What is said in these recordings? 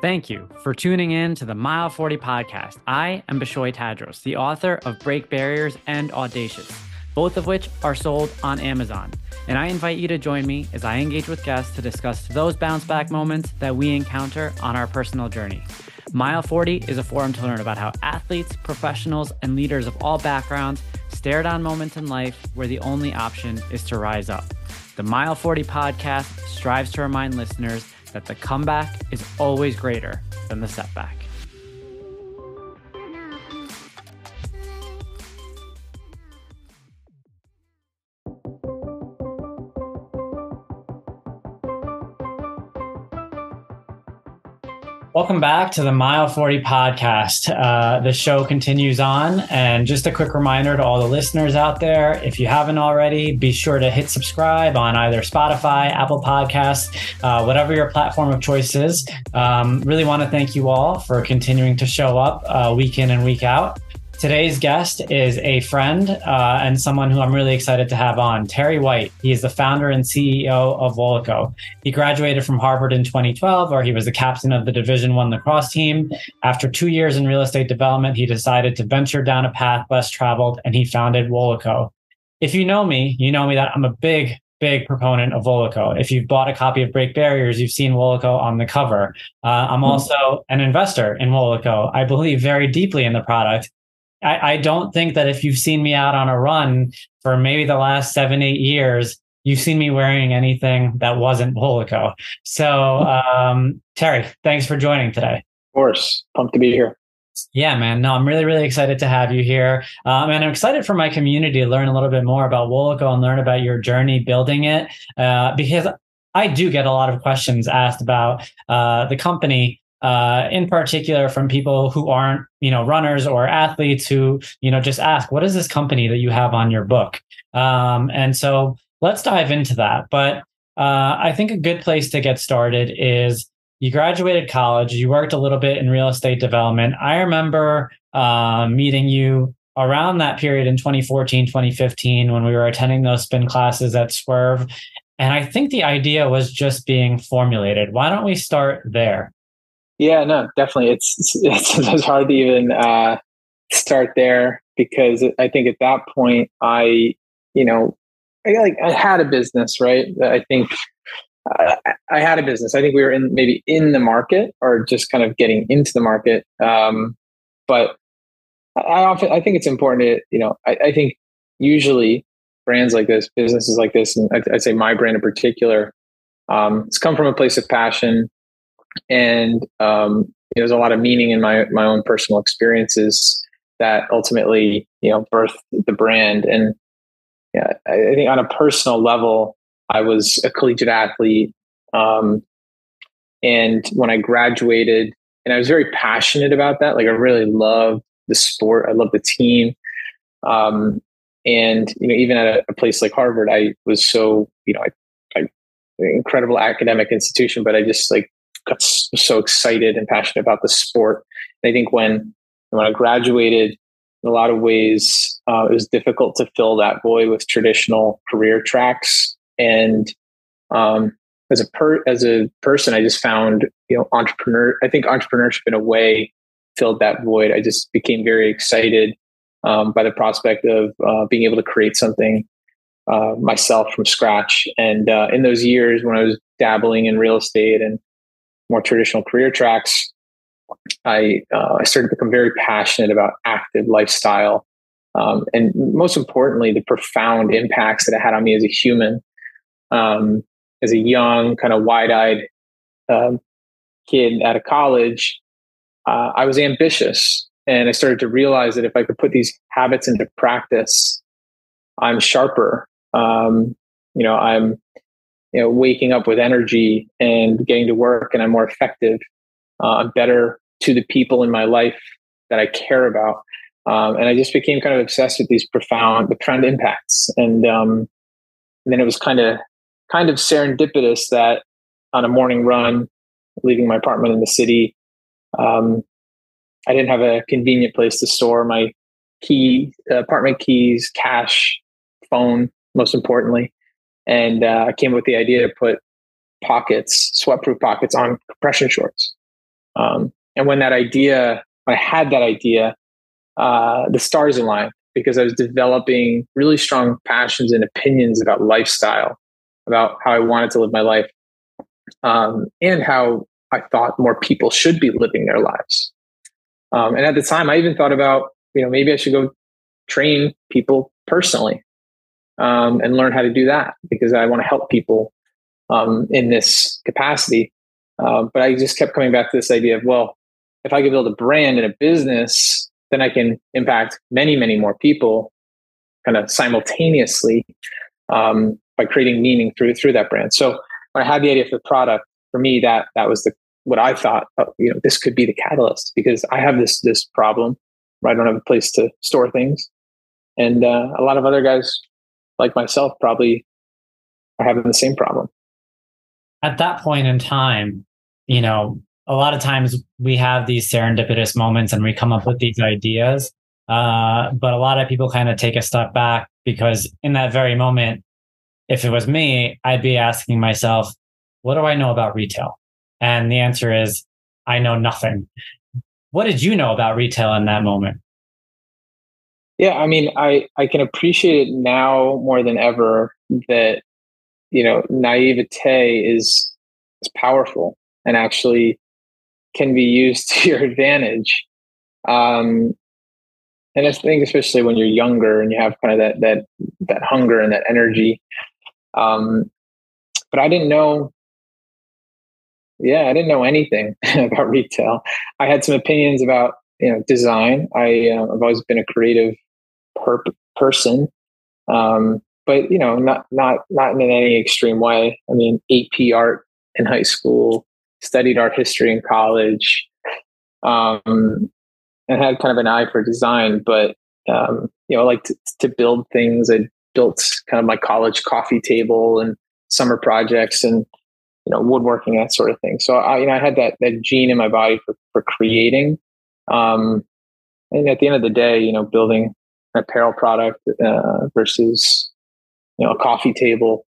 Thank you for tuning in to the Mile 40 podcast. I am Bishoy Tadros, the author of Break Barriers and Audacious, both of which are sold on Amazon. And I invite you to join me as I engage with guests to discuss those bounce back moments that we encounter on our personal journey. Mile 40 is a forum to learn about how athletes, professionals, and leaders of all backgrounds stare down moments in life where the only option is to rise up. The Mile 40 podcast strives to remind listeners that the comeback is always greater than the setback. Welcome back to the Mile 40 podcast. Uh, the show continues on. And just a quick reminder to all the listeners out there if you haven't already, be sure to hit subscribe on either Spotify, Apple Podcasts, uh, whatever your platform of choice is. Um, really want to thank you all for continuing to show up uh, week in and week out. Today's guest is a friend uh, and someone who I'm really excited to have on, Terry White. He is the founder and CEO of WOLACO. He graduated from Harvard in 2012, where he was the captain of the Division One lacrosse team. After two years in real estate development, he decided to venture down a path less traveled, and he founded WOLACO. If you know me, you know me that I'm a big, big proponent of WOLACO. If you've bought a copy of Break Barriers, you've seen WOLACO on the cover. Uh, I'm hmm. also an investor in WOLACO. I believe very deeply in the product I, I don't think that if you've seen me out on a run for maybe the last seven, eight years, you've seen me wearing anything that wasn't WOLACO. So, um, Terry, thanks for joining today. Of course. Pumped to be here. Yeah, man. No, I'm really, really excited to have you here. Um, and I'm excited for my community to learn a little bit more about WOLACO and learn about your journey building it. Uh, because I do get a lot of questions asked about uh, the company uh, in particular from people who aren't you know runners or athletes who you know just ask what is this company that you have on your book? Um, and so let's dive into that. But uh, i think a good place to get started is you graduated college you worked a little bit in real estate development. I remember uh, meeting you around that period in 2014 2015 when we were attending those spin classes at swerve. And i think the idea was just being formulated. Why don't we start there yeah, no, definitely. It's it's, it's hard to even uh, start there because I think at that point I, you know, I like I had a business, right? I think uh, I had a business. I think we were in maybe in the market or just kind of getting into the market. Um, but I often I think it's important to you know I, I think usually brands like this, businesses like this, and I'd, I'd say my brand in particular, um, it's come from a place of passion and um, there's a lot of meaning in my my own personal experiences that ultimately you know birthed the brand. And yeah i think on a personal level i was a collegiate athlete um, and when i graduated and i was very passionate about that like i really loved the sport i loved the team um, and you know even at a, a, place like harvard i was so you know I, I incredible academic institution but i just like got so excited and passionate about the sport. And I think when when I graduated, in a lot of ways, uh, it was difficult to fill that void with traditional career tracks. And um, as a per as a person, I just found you know entrepreneur. I think entrepreneurship in a way filled that void. I just became very excited um, by the prospect of uh, being able to create something uh, myself from scratch. And uh, in those years when I was dabbling in real estate and more traditional career tracks, I uh, I started to become very passionate about active lifestyle, um, and most importantly, the profound impacts that it had on me as a human. Um, as a young, kind of wide-eyed um, kid out of college, uh, I was ambitious, and I started to realize that if I could put these habits into practice, I'm sharper. Um, you know, I'm you know waking up with energy and getting to work and i'm more effective uh, better to the people in my life that i care about. Um, and i just became kind of obsessed with these profound the profound impacts. And, um, and then it was kind of kind of serendipitous that on a morning run leaving my apartment in the city um, i didn't have a convenient place to store my key apartment keys cash phone most importantly and uh, I came up with the idea to put pockets, sweatproof pockets on compression shorts. Um, and when that idea, when I had that idea, uh, the stars aligned because I was developing really strong passions and opinions about lifestyle, about how I wanted to live my life, um, and how I thought more people should be living their lives. Um, and at the time, I even thought about, you know, maybe I should go train people personally um, and learn how to do that because I want to help people um, in this capacity. Uh, but I just kept coming back to this idea of, well, if I could build a brand and a business, then I can impact many, many more people kind of simultaneously um, by creating meaning through through that brand. So when I had the idea for the product, for me, that that was the what I thought. Oh, you know, this could be the catalyst because I have this this problem where I don't have a place to store things, and uh, a lot of other guys like myself probably are having the same problem. At that point in time, you know, a lot of times we have these serendipitous moments and we come up with these ideas. Uh, but a lot of people kind of take a step back because in that very moment, if it was me, I'd be asking myself, what do I know about retail? And the answer is, I know nothing. What did you know about retail in that moment? Yeah, I mean, I I can appreciate it now more than ever that you know naivete is is powerful and actually can be used to your advantage. Um, and I think especially when you're younger and you have kind of that that that hunger and that energy. Um, but I didn't know. Yeah, I didn't know anything about retail. I had some opinions about you know design. I uh, I've always been a creative per- person. Um, but you know, not not not in any extreme way. I mean, AP art in high school, studied art history in college, um, and had kind of an eye for design. But um, you know, I like to, to build things. I built kind of my college coffee table and summer projects and you know woodworking that sort of thing. So I you know I had that that gene in my body for for creating. Um, and at the end of the day, you know, building apparel product uh, versus you know a coffee table.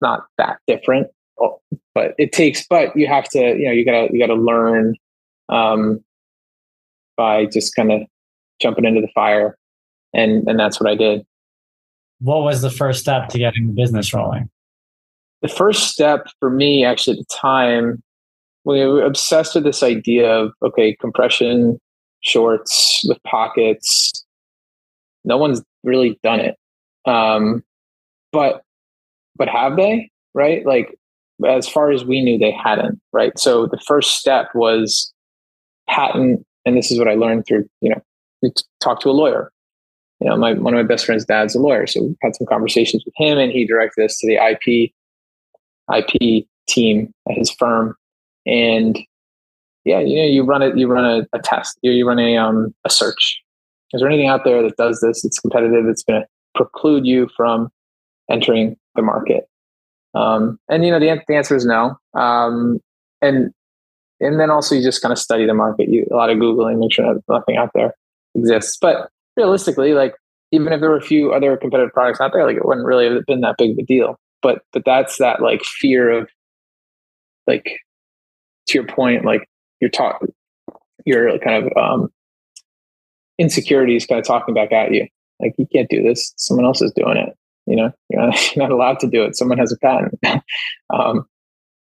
Not that different oh, but it takes but you have to you know you gotta you gotta learn um, by just kind of jumping into the fire and and that's what i did. What was the first step to getting the business rolling? The first step for me actually at the time we were obsessed with this idea of okay compression shorts with pockets no one's really done it. Um, but but have they? Right? Like as far as we knew, they hadn't. Right. So the first step was patent, and this is what I learned through you know talk to a lawyer. You know, my one of my best friend's dad's a lawyer, so we had some conversations with him, and he directed us to the IP IP team at his firm, and yeah, you know, you run it, you run a, a test, you, you run a um a search, is there anything out there that does this? It's competitive. It's going to preclude you from entering the market. Um, and you know the, the answer is no. Um, and and then also you just kind of study the market. You a lot of googling, make sure nothing out there exists. But realistically, like even if there were a few other competitive products out there, like it wouldn't really have been that big of a deal. But but that's that like fear of like to your point, like you're talking, you're kind of um, insecurities kind of talking back at you. Like you can't do this. Someone else is doing it. You know, you're not, allowed to do it. Someone has a patent. um,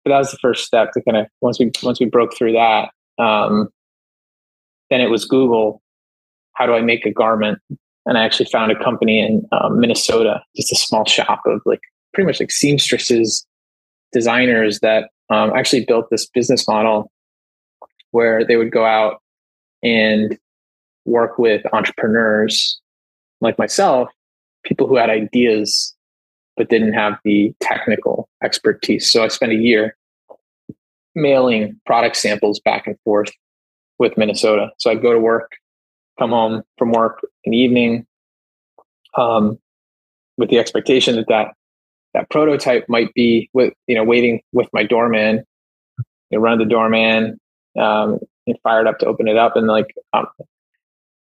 but that was the first step to kind of once we once we broke through that. Um, then it was Google. How do I make a garment? And I actually found a company in um, Minnesota, just a small shop of like pretty much like seamstresses, designers that um, actually built this business model where they would go out and work with entrepreneurs like myself, people who had ideas but didn't have the technical expertise. So I spent a year mailing product samples back and forth with Minnesota. So I'd go to work, come home from work in the evening, um, with the expectation that, that that prototype might be with you know waiting with my doorman. You know, run the doorman, um, and fired up to open it up, and like um,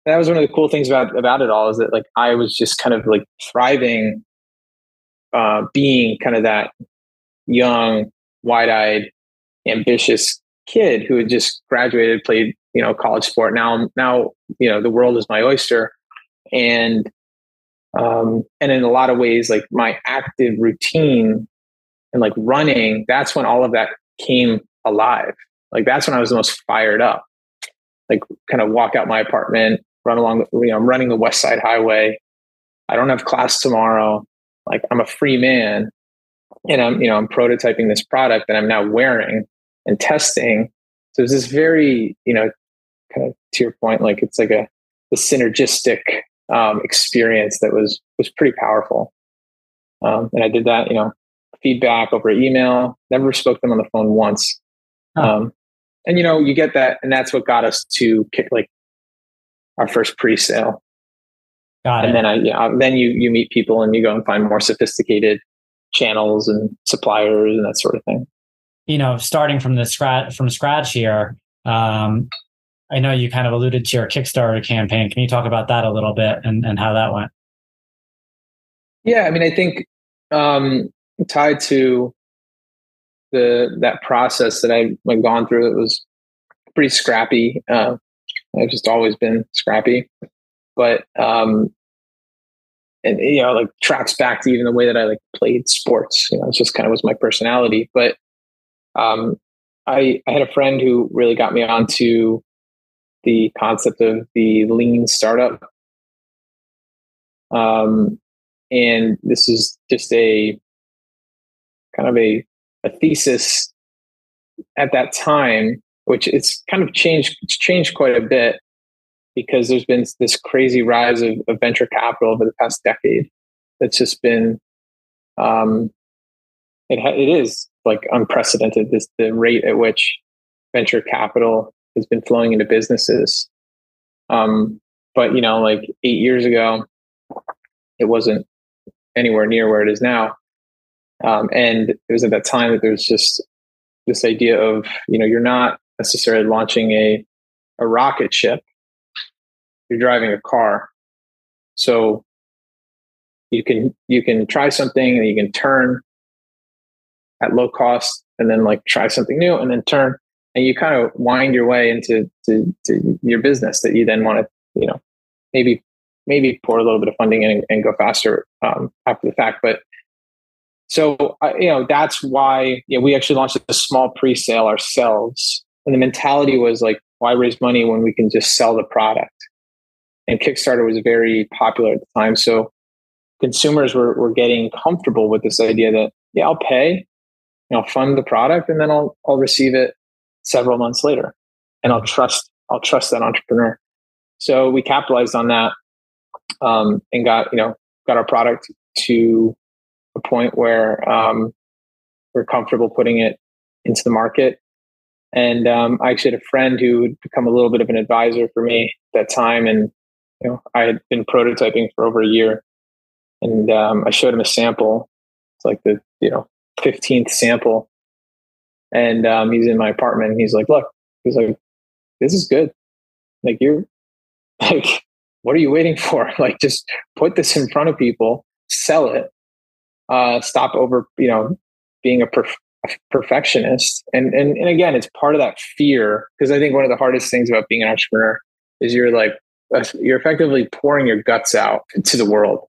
that was one of the cool things about about it all is that like I was just kind of like thriving, uh, being kind of that young, wide eyed, ambitious kid who had just graduated, played, you know, college sport. Now, now, you know, the world is my oyster. And, um, and in a lot of ways, like my active routine and like running, that's when all of that came alive. Like that's when I was the most fired up. Like kind of walk out my apartment, run along, you know, I'm running the West Side Highway. I don't have class tomorrow. Like I'm a free man and I'm, you know, I'm prototyping this product that I'm now wearing and testing. So it's this very, you know, kind of to your point, like it's like a the synergistic um, experience that was was pretty powerful. Um, and I did that, you know, feedback over email. Never spoke to them on the phone once. Um, and you know, you get that, and that's what got us to kick like our first pre-sale. Got and then I, yeah, then you you meet people and you go and find more sophisticated channels and suppliers and that sort of thing. you know, starting from the scratch from scratch here. Um, I know you kind of alluded to your Kickstarter campaign. Can you talk about that a little bit and, and how that went? Yeah, I mean, I think um, tied to the that process that I like gone through, it was pretty scrappy. Uh, I've just always been scrappy, but um, and you know, like tracks back to even the way that I like played sports. You know, it's just kind of was my personality. But um, I I had a friend who really got me onto the concept of the lean startup. Um, and this is just a kind of a, a thesis at that time, which it's kind of changed, it's changed quite a bit because there's been this crazy rise of, of venture capital over the past decade. That's just been, um, it, ha- it is like unprecedented. This the rate at which venture capital has been flowing into businesses. Um, but you know, like eight years ago, it wasn't anywhere near where it is now. Um, and it was at that time that there was just this idea of you know you're not necessarily launching a a rocket ship. You're driving a car. So you can you can try something and you can turn at low cost and then like try something new and then turn. And you kind of wind your way into to, to your business that you then want to you know maybe maybe pour a little bit of funding in and, and go faster um, after the fact. But so you know that's why you know, we actually launched a small pre-sale ourselves and the mentality was like why raise money when we can just sell the product? And kickstarter was very popular at the time. So consumers were, were getting comfortable with this idea that yeah i'll pay you know fund the product and then i'll i'll receive it several months later. And i'll trust i'll trust that entrepreneur. So we capitalized on that um, and got you know got our product to a point where um, we're comfortable putting it into the market. And um, I actually had a friend who had become a little bit of an advisor for me at that time, and you know I had been prototyping for over a year, and um, I showed him a sample. It's like the you know fifteenth sample, and um, he's in my apartment. And he's like, "Look," he's like, "This is good. Like you're like." What are you waiting for? Like, just put this in front of people, sell it, uh, stop over, you know, being a, perf- perfectionist. And, and and again, it's part of that fear because I think one of the hardest things about being an entrepreneur is you're like you're effectively pouring your guts out to the world.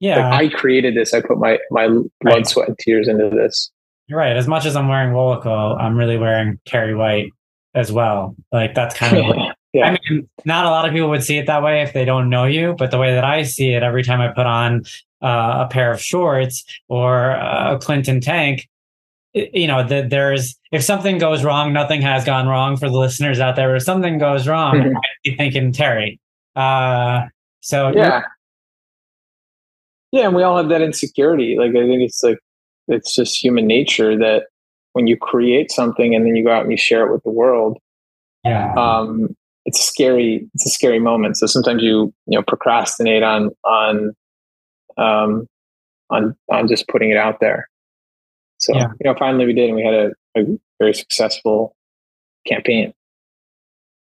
Yeah, like I created this. I put my my blood, right. sweat, and tears into this. You're right. As much as I'm wearing WOLACO, I'm really wearing Terry White as well. Like that's kind of. Like, yeah. I mean, not a lot of people would see it that way if they don't know you, but the way that I see it, every time I put on uh, a pair of shorts or a Clinton tank, you know, that there's if something goes wrong, nothing has gone wrong for the listeners out there. If something goes wrong, mm-hmm. I'd be thinking Terry. Uh, so yeah, yeah, and we all have that insecurity. Like I think it's like it's just human nature that when you create something and then you go out and you share it with the world. Yeah. Um, it's scary it's a scary moment so sometimes you you know procrastinate on on um on on just putting it out there so yeah. you know finally we did and we had a, a very successful campaign.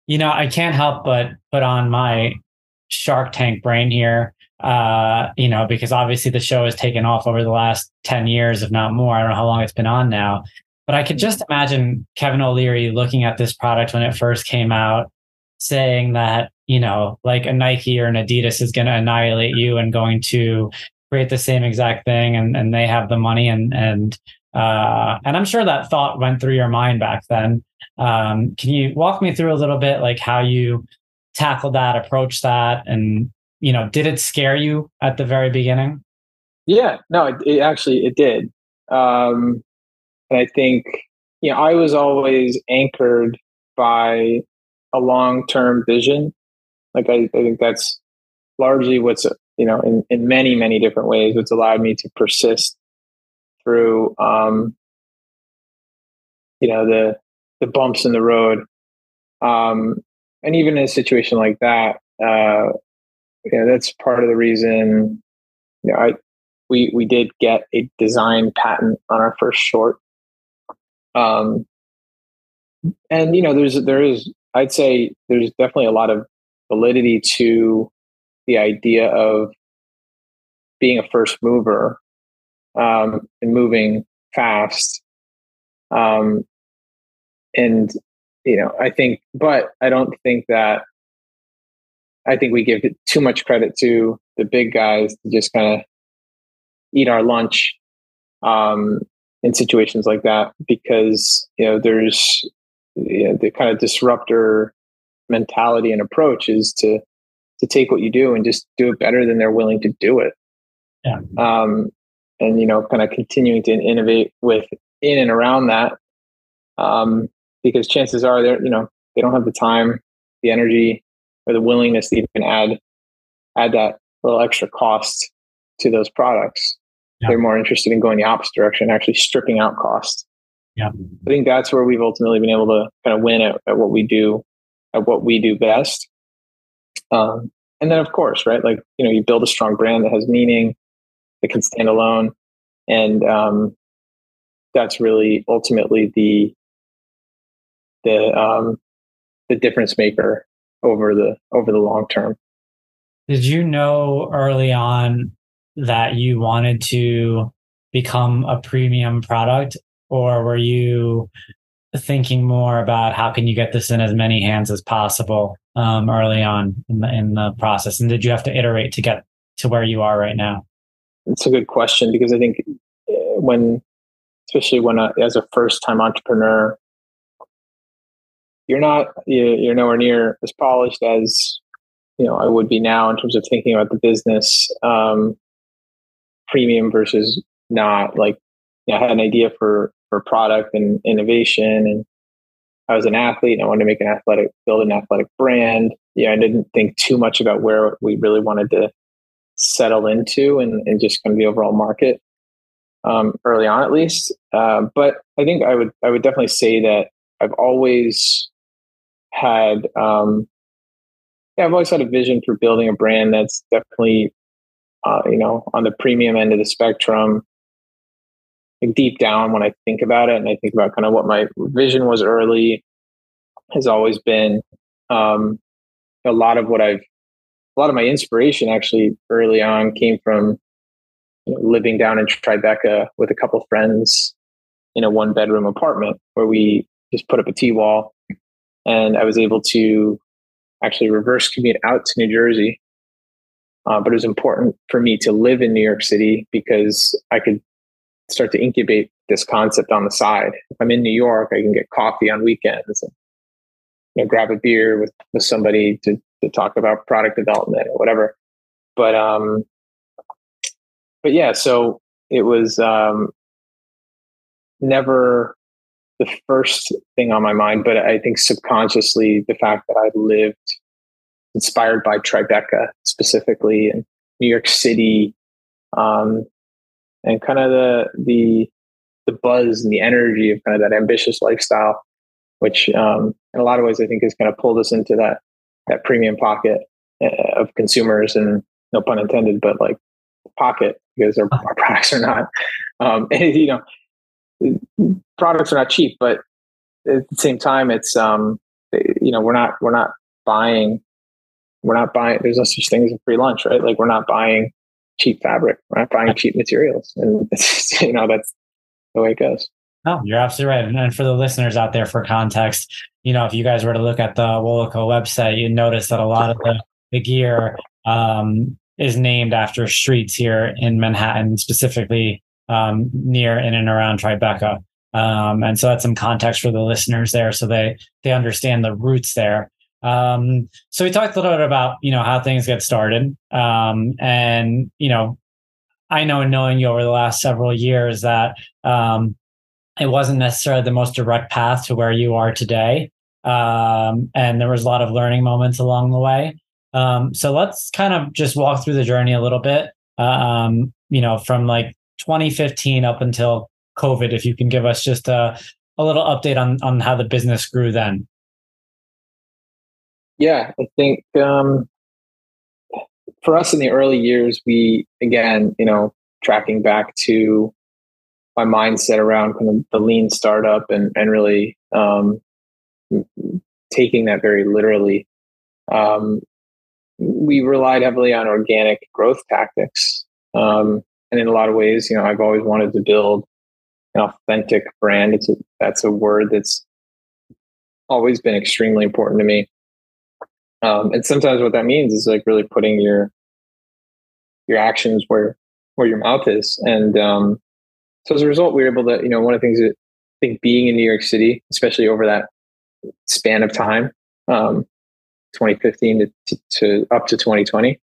You know i can't help but put on my shark tank brain here uh you know because obviously the show has taken off over the last 10 years if not more. I don't know how long it's been on now. But I could just imagine Kevin O'Leary looking at this product when it first came out, saying that, you know, like a Nike or an Adidas is going to annihilate you and going to create the same exact thing and, and they have the money and, and, uh, and I'm sure that thought went through your mind back then. Um, can you walk me through a little bit like how you tackled that, approached that, and you know, did it scare you at the very beginning? Yeah, no, it, it actually it did. Um, and I think you know I was always anchored by a long term vision. Like I, I think that's largely what's you know in, in many many different ways what's allowed me to persist through um, you know the the bumps in the road. Um, and even in a situation like that uh, yeah that's part of the reason you know i we we did get a design patent on our first short. Um, and you know there's there is i'd say there's definitely a lot of validity to the idea of being a first mover um, and moving fast. Um, and you know, I think, but I don't think that. I think we give too much credit to the big guys to just kind of eat our lunch um, in situations like that because you know there's you know, the kind of disruptor mentality and approach is to to take what you do and just do it better than they're willing to do it. Yeah. Um, and you know kind of continuing to innovate with in and around that um, because chances are they're you know they don't have the time the energy or the willingness to even add add that little extra cost to those products. Yeah. they're more interested in going the opposite direction actually stripping out cost. Yeah. I think that's where we've ultimately been able to kind of win at, at what we do at what we do best. Um, and then of course right like you know you build a strong brand that has meaning that can stand alone. And um, that's really ultimately the the um, the difference maker over the over the long term. Did you know early on that you wanted to become a premium product, or were you thinking more about how can you get this in as many hands as possible um, early on in the, in the process? And did you have to iterate to get to where you are right now? It's a good question because I think eh, when, especially when uh, as a first time entrepreneur, you're not you're nowhere near as polished as you know I would be now in terms of thinking about the business, um, premium versus not. Like, you know, I had an idea for for product and innovation, and I was an athlete and I wanted to make an athletic, build an athletic brand. Yeah, I didn't think too much about where we really wanted to settle into and, and just kind of the overall market um, early on at least. Uh, but I think I would I would definitely say that I've always had um, yeah I've always had a vision for building a brand that's definitely uh, you know on the premium end of the spectrum. Like deep down, when I think about it, and I think about kind of what my vision was early, has always been um, a lot of what I've lot of my inspiration actually early on came from you know, living down in Tribeca with a couple friends in a one bedroom apartment where we just put up a T wall and I was able to actually reverse commute out to New Jersey. Uh, but it was important for me to live in New York City because I could start to incubate this concept on the side. If I'm in New York, I can get coffee on weekends and you know, grab a beer with, with somebody to to talk about product development or whatever. But um, but yeah, so it was um, never the first thing on my mind, but I think subconsciously the fact that I lived inspired by Tribeca specifically and New York City, um, and kind of the the the buzz and the energy of kind of that ambitious lifestyle, which um, in a lot of ways I think has kind of pulled us into that that premium pocket uh, of consumers and no pun intended, but like pocket because our, our products are not, um, and, you know, products are not cheap, but at the same time, it's, um, you know, we're not, we're not buying, we're not buying, there's no such thing as a free lunch, right? Like we're not buying cheap fabric. We're not buying cheap materials. And it's, you know, that's the way it goes. No, you're absolutely right. And for the listeners out there, for context, you know, if you guys were to look at the WOLACO website, you'd notice that a lot of the, the gear um, is named after streets here in Manhattan, specifically um, near in and around Tribeca. Um, and so that's some context for the listeners there, so they they understand the roots there. Um, so we talked a little bit about you know how things get started, um, and you know, I know knowing you over the last several years that um, it wasn't necessarily the most direct path to where you are today, um, and there was a lot of learning moments along the way. Um, so let's kind of just walk through the journey a little bit. Um, you know, from like 2015 up until COVID, if you can give us just a, a little update on, on how the business grew then. Yeah, I think um, for us in the early years, we, again, you know, tracking back to my mindset around kind of the lean startup and, and really um, taking that very literally. Um, we relied heavily on organic growth tactics. Um, and in a lot of ways, you know, I've always wanted to build an authentic brand. It's a, that's a word that's always been extremely important to me. Um, and sometimes what that means is like really putting your your actions where where your mouth is. And um, so as a result, we were able to, you know, one of the things that I think being in New York City, especially over that span of time, um, 2015 to, to, to up to 2020,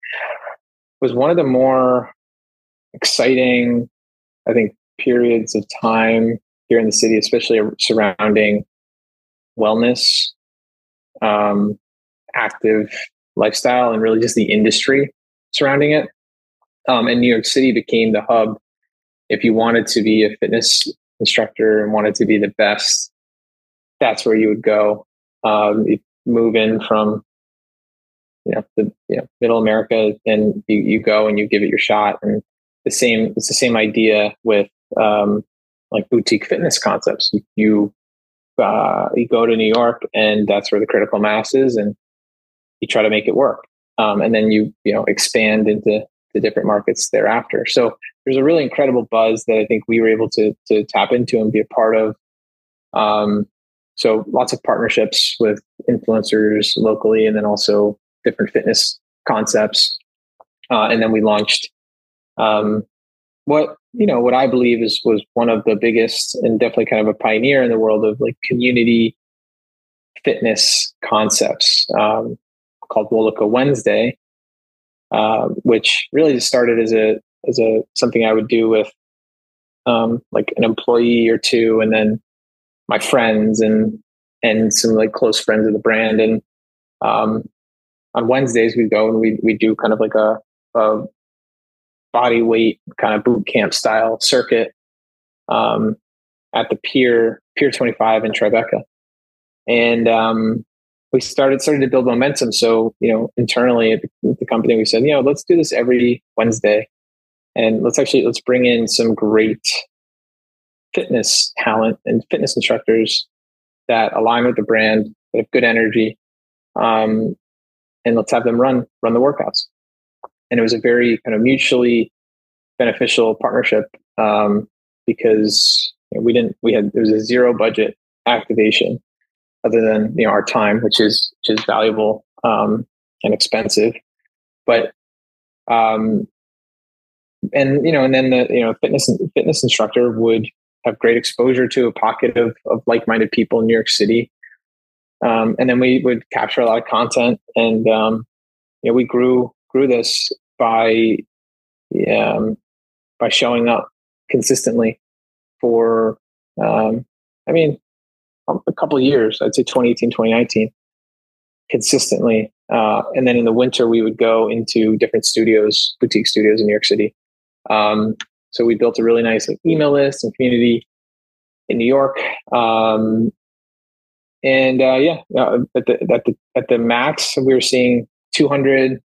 was one of the more exciting, I think, periods of time here in the city, especially surrounding wellness, um, active lifestyle, and really just the industry surrounding it. Um, and New York City became the hub. If you wanted to be a fitness instructor and wanted to be the best, that's where you would go. Um, you move in from you know the you know, middle America, and you, you go and you give it your shot. And the same it's the same idea with um, like boutique fitness concepts. You uh, you go to New York, and that's where the critical mass is, and you try to make it work, um, and then you you know expand into the different markets thereafter. So there's a really incredible buzz that I think we were able to to tap into and be a part of. Um, so lots of partnerships with influencers locally, and then also different fitness concepts, uh, and then we launched um, what you know what I believe is was one of the biggest and definitely kind of a pioneer in the world of like community fitness concepts um, called WOLACO Wednesday, uh, which really just started as a as a something I would do with um, like an employee or two, and then my friends and and some like close friends of the brand. And um, on Wednesdays we go and we we do kind of like a, a body weight kind of boot camp style circuit um, at the Pier Pier 25 in Tribeca, and um, we started started to build momentum. So you know, internally at the, at the, company, we said, you know, let's do this every Wednesday, and let's actually let's bring in some great fitness talent and fitness instructors that align with the brand, that have good energy, um, and let's have them run run the workouts. And it was a very kind of mutually beneficial partnership um, because you know, we didn't we had there was a zero budget activation other than you know our time which is which is valuable um, and expensive. But um, and you know and then the you know fitness fitness instructor would have great exposure to a pocket of, of like-minded people in new york city um, and then we would capture a lot of content and um, you know we grew grew this by um, by showing up consistently for um, I mean a couple of years. I'd say 2018, 2019, consistently. Uh, and then in the winter, we would go into different studios, boutique studios in New York City. Um, so we built a really nice email list and community in New York. Um, and uh, yeah, uh, at the at the at the max, we were seeing 200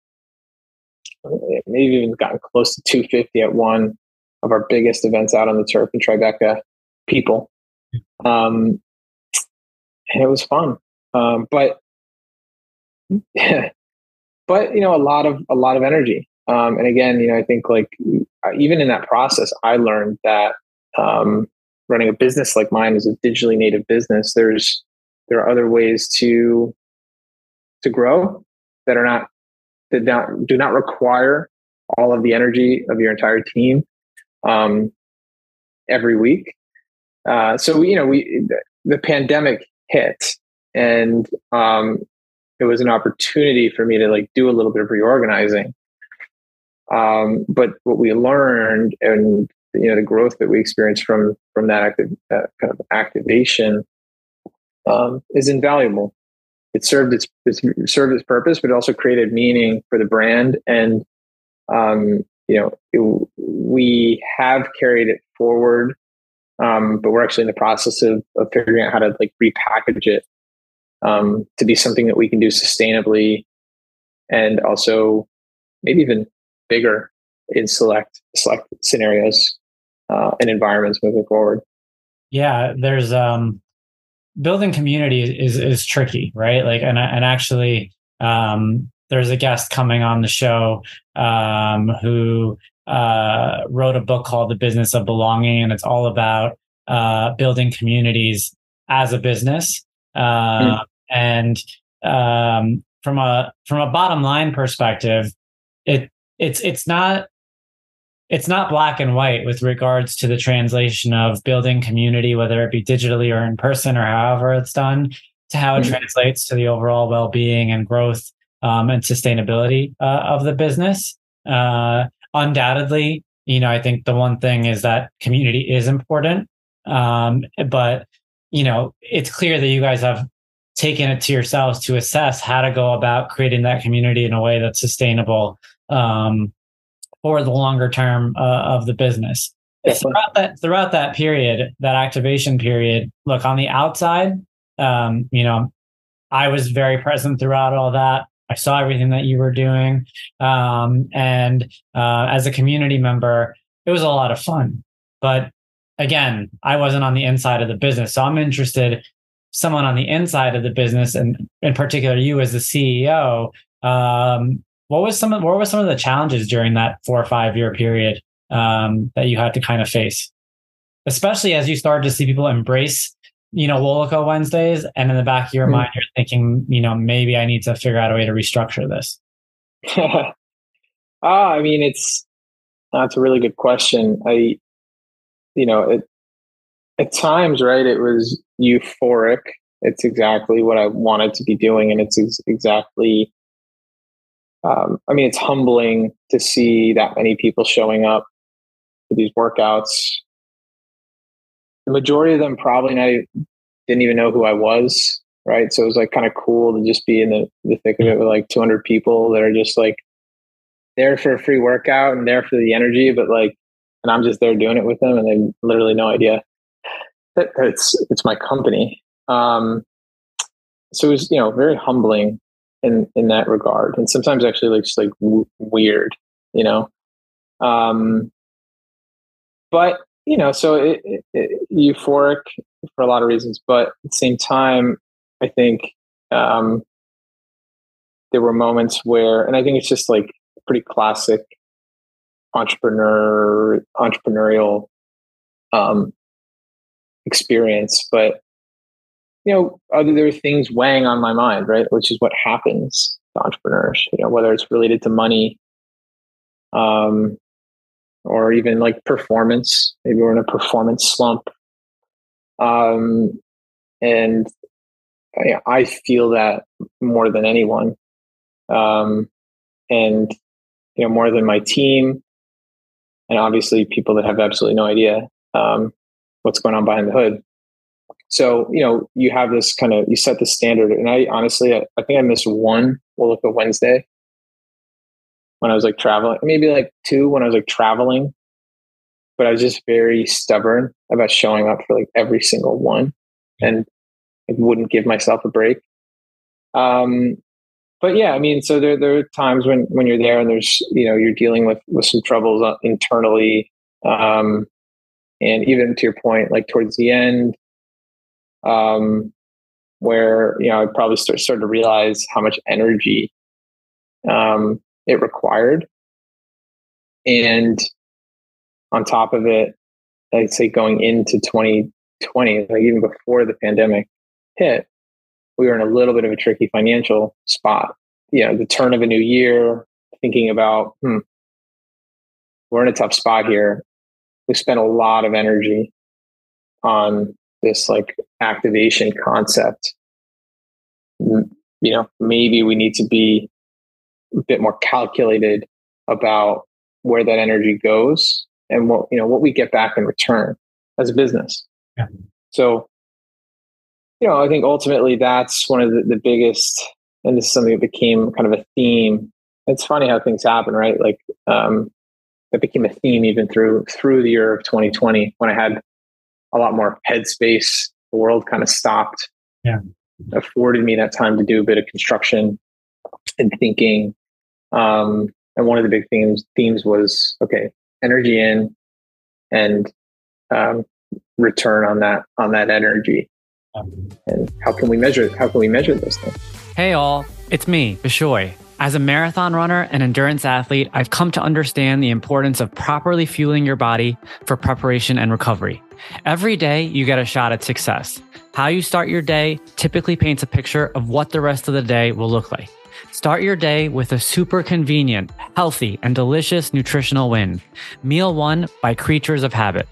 maybe even gotten close to 250 at one of our biggest events out on the turf in Tribeca. People, um, and it was fun. Um, but but you know, a lot of a lot of energy. Um, and again, you know, I think like even in that process, I learned that um, running a business like mine is a digitally native business, there's there are other ways to to grow that are not that not, do not require all of the energy of your entire team um, every week. Uh, so you know, we the, the pandemic hit, and um, it was an opportunity for me to like do a little bit of reorganizing. Um, but what we learned and you know the growth that we experienced from from that active kind of activation um, is invaluable. It served its, it served its purpose, but it also created meaning for the brand. And um, you know, it, we have carried it forward, um, but we're actually in the process of, of figuring out how to like repackage it um, to be something that we can do sustainably, and also maybe even bigger in select select scenarios uh, and environments moving forward. Yeah, there's um, building community is is tricky, right? Like, and and actually, um, there's a guest coming on the show um, who uh, wrote a book called The Business of Belonging, and it's all about uh, building communities as a business. Uh, mm. And um, from a from a bottom line perspective, it it's it's not it's not black and white with regards to the translation of building community, whether it be digitally or in person or however it's done, to how it mm-hmm. translates to the overall well being and growth um, and sustainability uh, of the business. Uh, undoubtedly, you know, I think the one thing is that community is important. Um, but, you know, it's clear that you guys have taken it to yourselves to assess how to go about creating that community in a way that's sustainable um, for the longer term uh, of the business. Throughout that throughout that period, that activation period, look on the outside, um, you know, I was very present throughout all that. I saw everything that you were doing, um, and uh, as a community member, it was a lot of fun. But again, I wasn't on the inside of the business, so I'm interested someone on the inside of the business, and in particular, you as the CEO. Um, what was some of what were some of the challenges during that four or five year period um, that you had to kind of face, especially as you started to see people embrace, you know, WOLACO Wednesdays, and in the back of your mm-hmm. mind, you're thinking, you know, maybe I need to figure out a way to restructure this. ah, I mean, it's that's a really good question. I, you know, it, at times, right? It was euphoric. It's exactly what I wanted to be doing, and it's ex- exactly um, I mean, it's humbling to see that many people showing up for these workouts. The majority of them probably not didn't even know who I was, right? So it was like kind of cool to just be in the, the thick of it with like 200 people that are just like there for a free workout and there for the energy, but like, and I'm just there doing it with them, and they literally no idea that it's it's my company. Um, so it was you know very humbling in in that regard, and sometimes actually like just like w- weird, you know. Um, but you know, so it, it, it, euphoric for a lot of reasons, but at the same time, I think um, there were moments where, and I think it's just like pretty classic entrepreneur entrepreneurial um, experience, but you know, other things weighing on my mind, right? Which is what happens to entrepreneurs, you know, whether it's related to money, um, or even like performance. Maybe we're in a performance slump. Um, and I, I feel that more than anyone. Um, and, you know, more than my team. And obviously people that have absolutely no idea, um, what's going on behind the hood. So, you know, you have this kind of, you set the standard. And I honestly, I, I think I missed one WOLACO Wednesday when I was like traveling, maybe like two when I was like traveling. But I was just very stubborn about showing up for like every single one and I wouldn't give myself a break. Um, but yeah, I mean, so there, there are times when, when you're there and there's, you know, you're dealing with, with some troubles uh, internally. Um, and even to your point, like towards the end, um, where you know I probably start started to realize how much energy um, it required, and on top of it, I'd say going into 2020, like even before the pandemic hit, we were in a little bit of a tricky financial spot. You know, the turn of a new year, thinking about, hmm, we're in a tough spot here. We spent a lot of energy on this like activation concept. You know, maybe we need to be a bit more calculated about where that energy goes and what you know what we get back in return as a business. Yeah. So, you know, I think ultimately that's one of the, the biggest, and this is something that became kind of a theme. It's funny how things happen, right? Like um, it became a theme even through through the year of 2020 when I had a lot more headspace. The world kind of stopped. Yeah. Afforded me that time to do a bit of construction and thinking. Um, and one of the big themes themes was okay, energy in and um, return on that on that energy. And how can we measure how can we measure those things? Hey all, it's me, Bishoy. As a marathon runner and endurance athlete, I've come to understand the importance of properly fueling your body for preparation and recovery. Every day, you get a shot at success. How you start your day typically paints a picture of what the rest of the day will look like. Start your day with a super convenient, healthy, and delicious nutritional win. Meal One by Kreatures of Habit.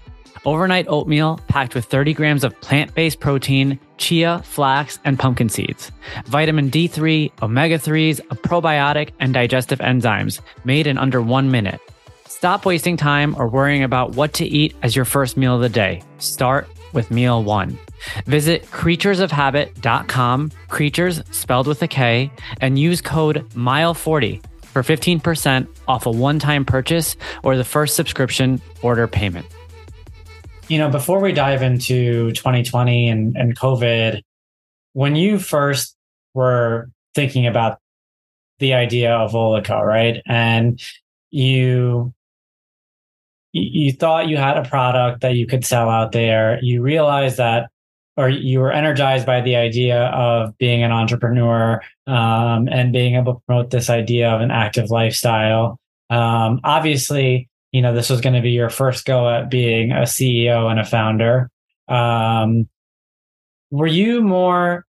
Overnight oatmeal packed with 30 grams of plant based protein, chia, flax, and pumpkin seeds. Vitamin D3, omega 3s, a probiotic, and digestive enzymes made in under one minute. Stop wasting time or worrying about what to eat as your first meal of the day. Start with Meal One. Visit kreaturesofhabit.com, creatures spelled with a K, and use code MILE40 for 15% off a one time purchase or the first subscription order payment you know, before we dive into 2020 and, and COVID, when you first were thinking about the idea of WOLACO, right? And you you thought you had a product that you could sell out there. You realized that, or you were energized by the idea of being an entrepreneur um, and being able to promote this idea of an active lifestyle. Um, obviously, you know this was going to be your first go at being a CEO and a founder. Um, were you more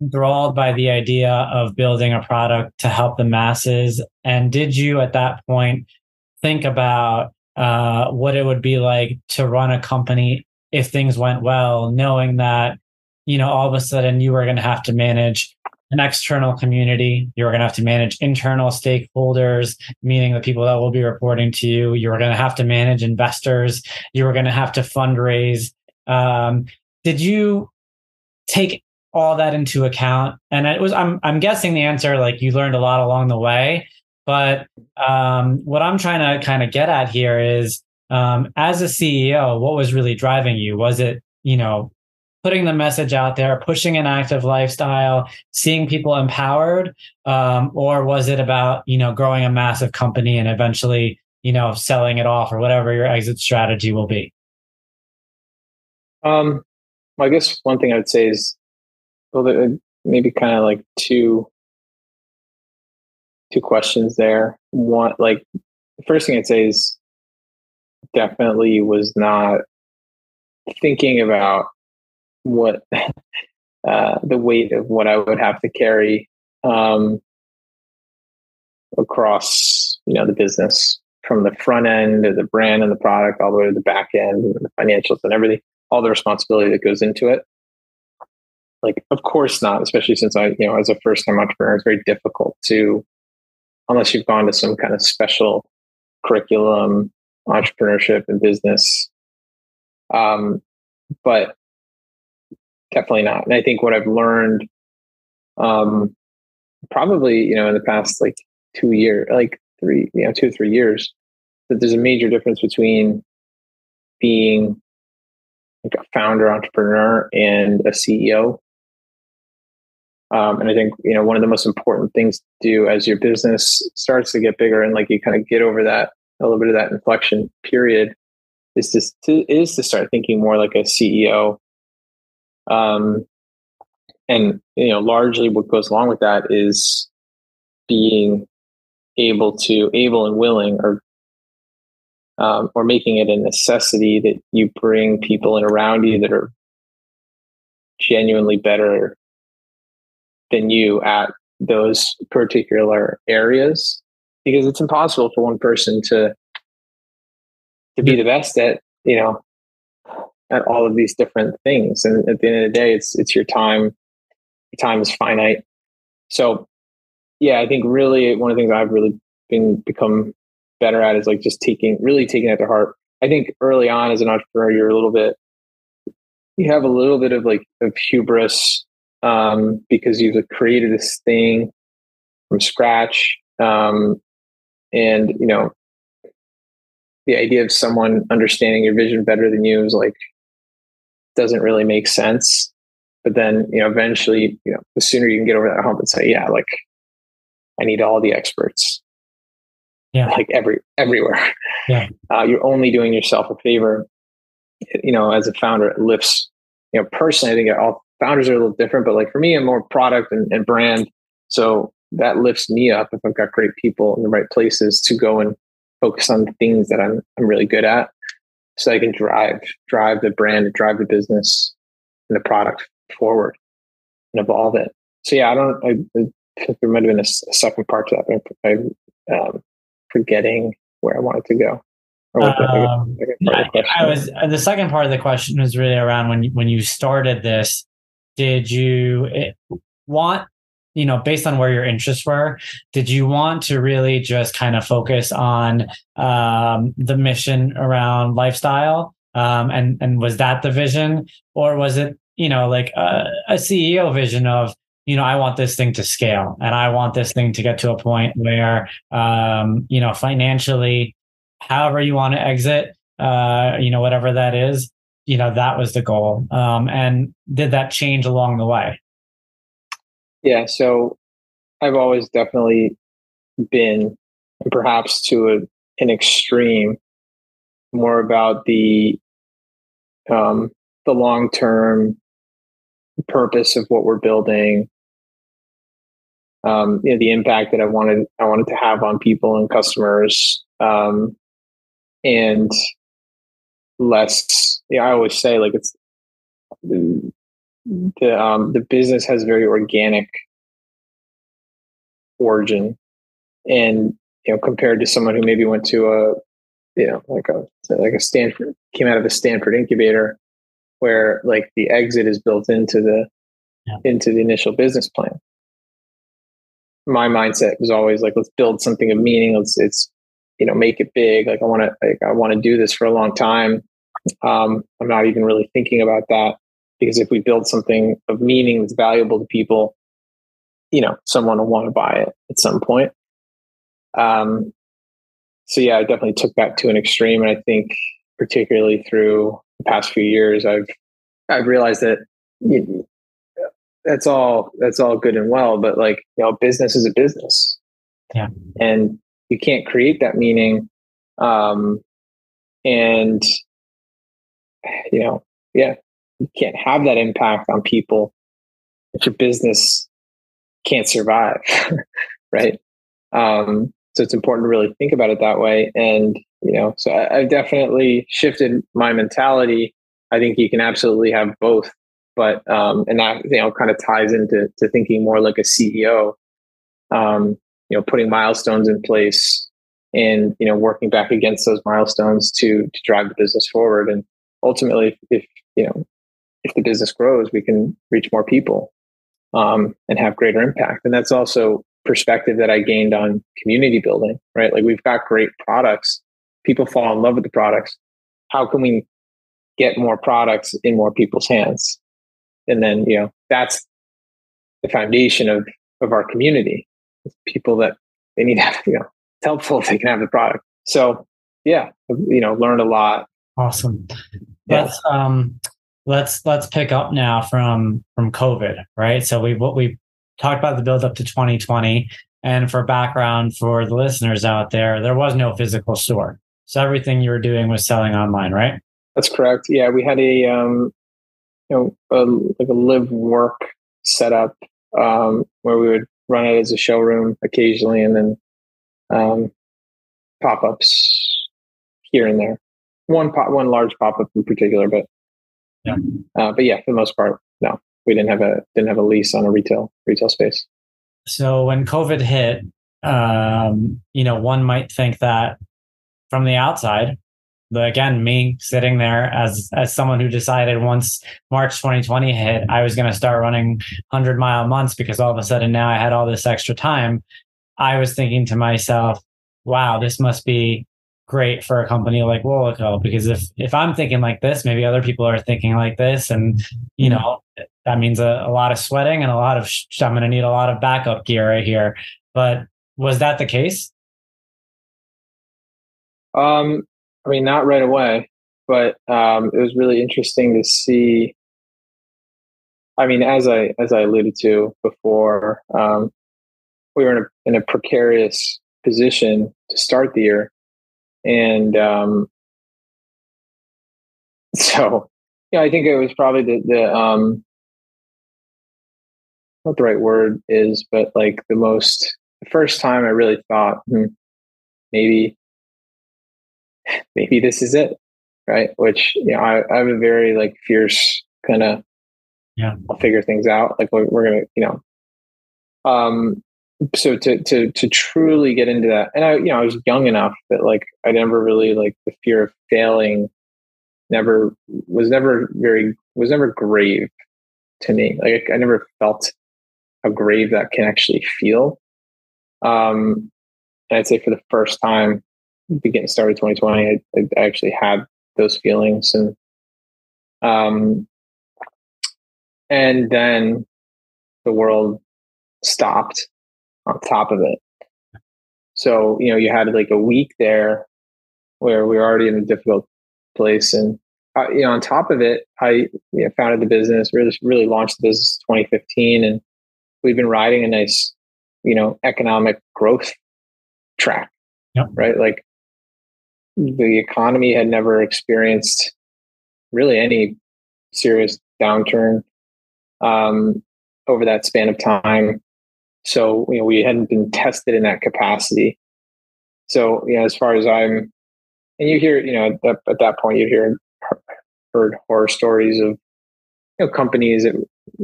enthralled by the idea of building a product to help the masses? And did you at that point think about uh, what it would be like to run a company if things went well, knowing that you know all of a sudden you were going to have to manage an external community. You're going to have to manage internal stakeholders, meaning the people that will be reporting to you. You're going to have to manage investors. You are going to have to fundraise. Um, did you take all that into account? And it was, I'm, I'm guessing the answer, like you learned a lot along the way. But um, what I'm trying to kind of get at here is, um, as a CEO, what was really driving you? Was it, you know, putting the message out there, pushing an active lifestyle, seeing people empowered, um, or was it about you know growing a massive company and eventually you know selling it off or whatever your exit strategy will be? Um, I guess one thing I would say is, well, maybe kind of like two two questions there. One, like the first thing I'd say is definitely was not thinking about what uh, the weight of what I would have to carry um, across you know the business from the front end of the brand and the product all the way to the back end and the financials and everything all the responsibility that goes into it. Like of course not especially since i you know as a first time entrepreneur it's very difficult to unless you've gone to some kind of special curriculum entrepreneurship and business. Um, but definitely not. And I think what I've learned, um, probably you know in the past like two years, like three, you know, two or three years, that there's a major difference between being like a founder entrepreneur and a CEO. Um, and I think you know one of the most important things to do as your business starts to get bigger and like you kind of get over that a little bit of that inflection period is to, is to start thinking more like a CEO um, and you know, largely what goes along with that is being able to able and willing or um, or making it a necessity that you bring people in around you that are genuinely better than you at those particular areas. Because it's impossible for one person to to be the best at you know at all of these different things. And at the end of the day it's it's your time. Your time is finite. So yeah i think really one of the things i've really been become better at is like just taking really taking it to heart. I think early on as an entrepreneur you're a little bit you have a little bit of like of hubris um, because you've created this thing from scratch. Um, and you know the idea of someone understanding your vision better than you is like doesn't really make sense. But then you know eventually you know the sooner you can get over that hump and say yeah like i need all the experts. Yeah. Like every everywhere. Yeah. Uh, you're only doing yourself a favor you know as a founder it lifts you know personally i think all founders are a little different but like for me i'm more product and, and brand. So that lifts me up if i've got great people in the right places to go and focus on the things that i'm, I'm really good at so i can drive drive the brand drive the business and the product forward and evolve it so yeah i don't i, I think there might have been a, a, second part to that but i'm um, forgetting where i wanted to go um, I, I was uh, the second part of the question was really around when when you started this. Did you it, want you know based on where your interests were did you want to really just kind of focus on um, the mission around lifestyle? Um, and and was that the vision? Or was it you know like a, a ceo vision of you know i want this thing to scale and i want this thing to get to a point where um, you know financially however you want to exit uh, you know whatever that is you know that was the goal. Um, and did that change along the way yeah, so I've always definitely been, perhaps to a, an extreme, more about the um, the long term purpose of what we're building. Um, you know, the impact that I wanted I wanted to have on people and customers, um, and less. Yeah, I always say like it's the um, the business has very organic origin, and you know compared to someone who maybe went to a you know like a like a Stanford came out of a Stanford incubator where like the exit is built into the yeah. into the initial business plan. My mindset was always like let's build something of meaning. Let's it's you know make it big. Like I want to like I want to do this for a long time. Um, I'm not even really thinking about that because if we build something of meaning that's valuable to people you know someone will want to buy it at some point. Um, so yeah i definitely took that to an extreme and i think particularly through the past few years i've i've realized that you know, that's all that's all good and well but like you know business is a business. Yeah. And you can't create that meaning um and you know yeah you can't have that impact on people if your business can't survive, right? Um, so it's important to really think about it that way. And you know, so I, I've definitely shifted my mentality. I think you can absolutely have both, but um, and that you know kind of ties into to thinking more like a CEO. Um, you know, putting milestones in place and you know working back against those milestones to to drive the business forward. And ultimately, if, if you know if the business grows, we can reach more people um, and have greater impact. And that's also perspective that I gained on community building, right? Like we've got great products. People fall in love with the products. How can we get more products in more people's hands? And then, you know, that's the foundation of, of our community. It's people that they need to have, you know, it's helpful if they can have the product. So yeah, you know, learned a lot. Awesome. That's yeah. um let's let's pick up now from from COVID, right? So we what we talked about the build up to 2020, and for background for the listeners out there, there was no physical store, so everything you were doing was selling online, right? That's correct. Yeah, we had a um, you know a, like a live work setup um, where we would run it as a showroom occasionally, and then um, pop ups here and there. One pop, one large pop up in particular, but yeah. Uh, but yeah, for the most part, no, we didn't have a didn't have a lease on a retail retail space. So when COVID hit, um, you know, one might think that from the outside, but again, me sitting there as as someone who decided once March 2020 hit, I was going to start running 100 mile months because all of a sudden now I had all this extra time. I was thinking to myself, wow, this must be great for a company like WOLACO because if if I'm thinking like this, maybe other people are thinking like this, and you mm-hmm. know that means a, a lot of sweating and a lot of sh- I'm going to need a lot of backup gear right here. But was that the case? Um, I mean, not right away, but um, it was really interesting to see. I mean, as I as I alluded to before, um, we were in a in a precarious position to start the year, and um, so yeah, I think it was probably the the um, what the right word is, but like the most the first time I really thought hmm, maybe maybe this is it, right? Which you know I, I have a very like fierce kind of yeah I'll figure things out. Like we're, we're gonna you know um so to to to truly get into that and i you know i was young enough that like i never really like the fear of failing never was never very was never grave to me. Like i never felt how grave that can actually feel. Um and i'd say for the first time beginning started 2020 I, I actually had those feelings and um and then the world stopped on top of it. So, you know, you had like a week there where we were already in a difficult place. And, uh, you know, on top of it, I you know, founded the business, really, really launched the business 2015. And we've been riding a nice, you know, economic growth track, yep. right? Like the economy had never experienced really any serious downturn um, over that span of time. So, you know, we hadn't been tested in that capacity. So, you know, as far as I'm, and you hear, you know, at, at that point, you hear, heard horror stories of, you know, companies that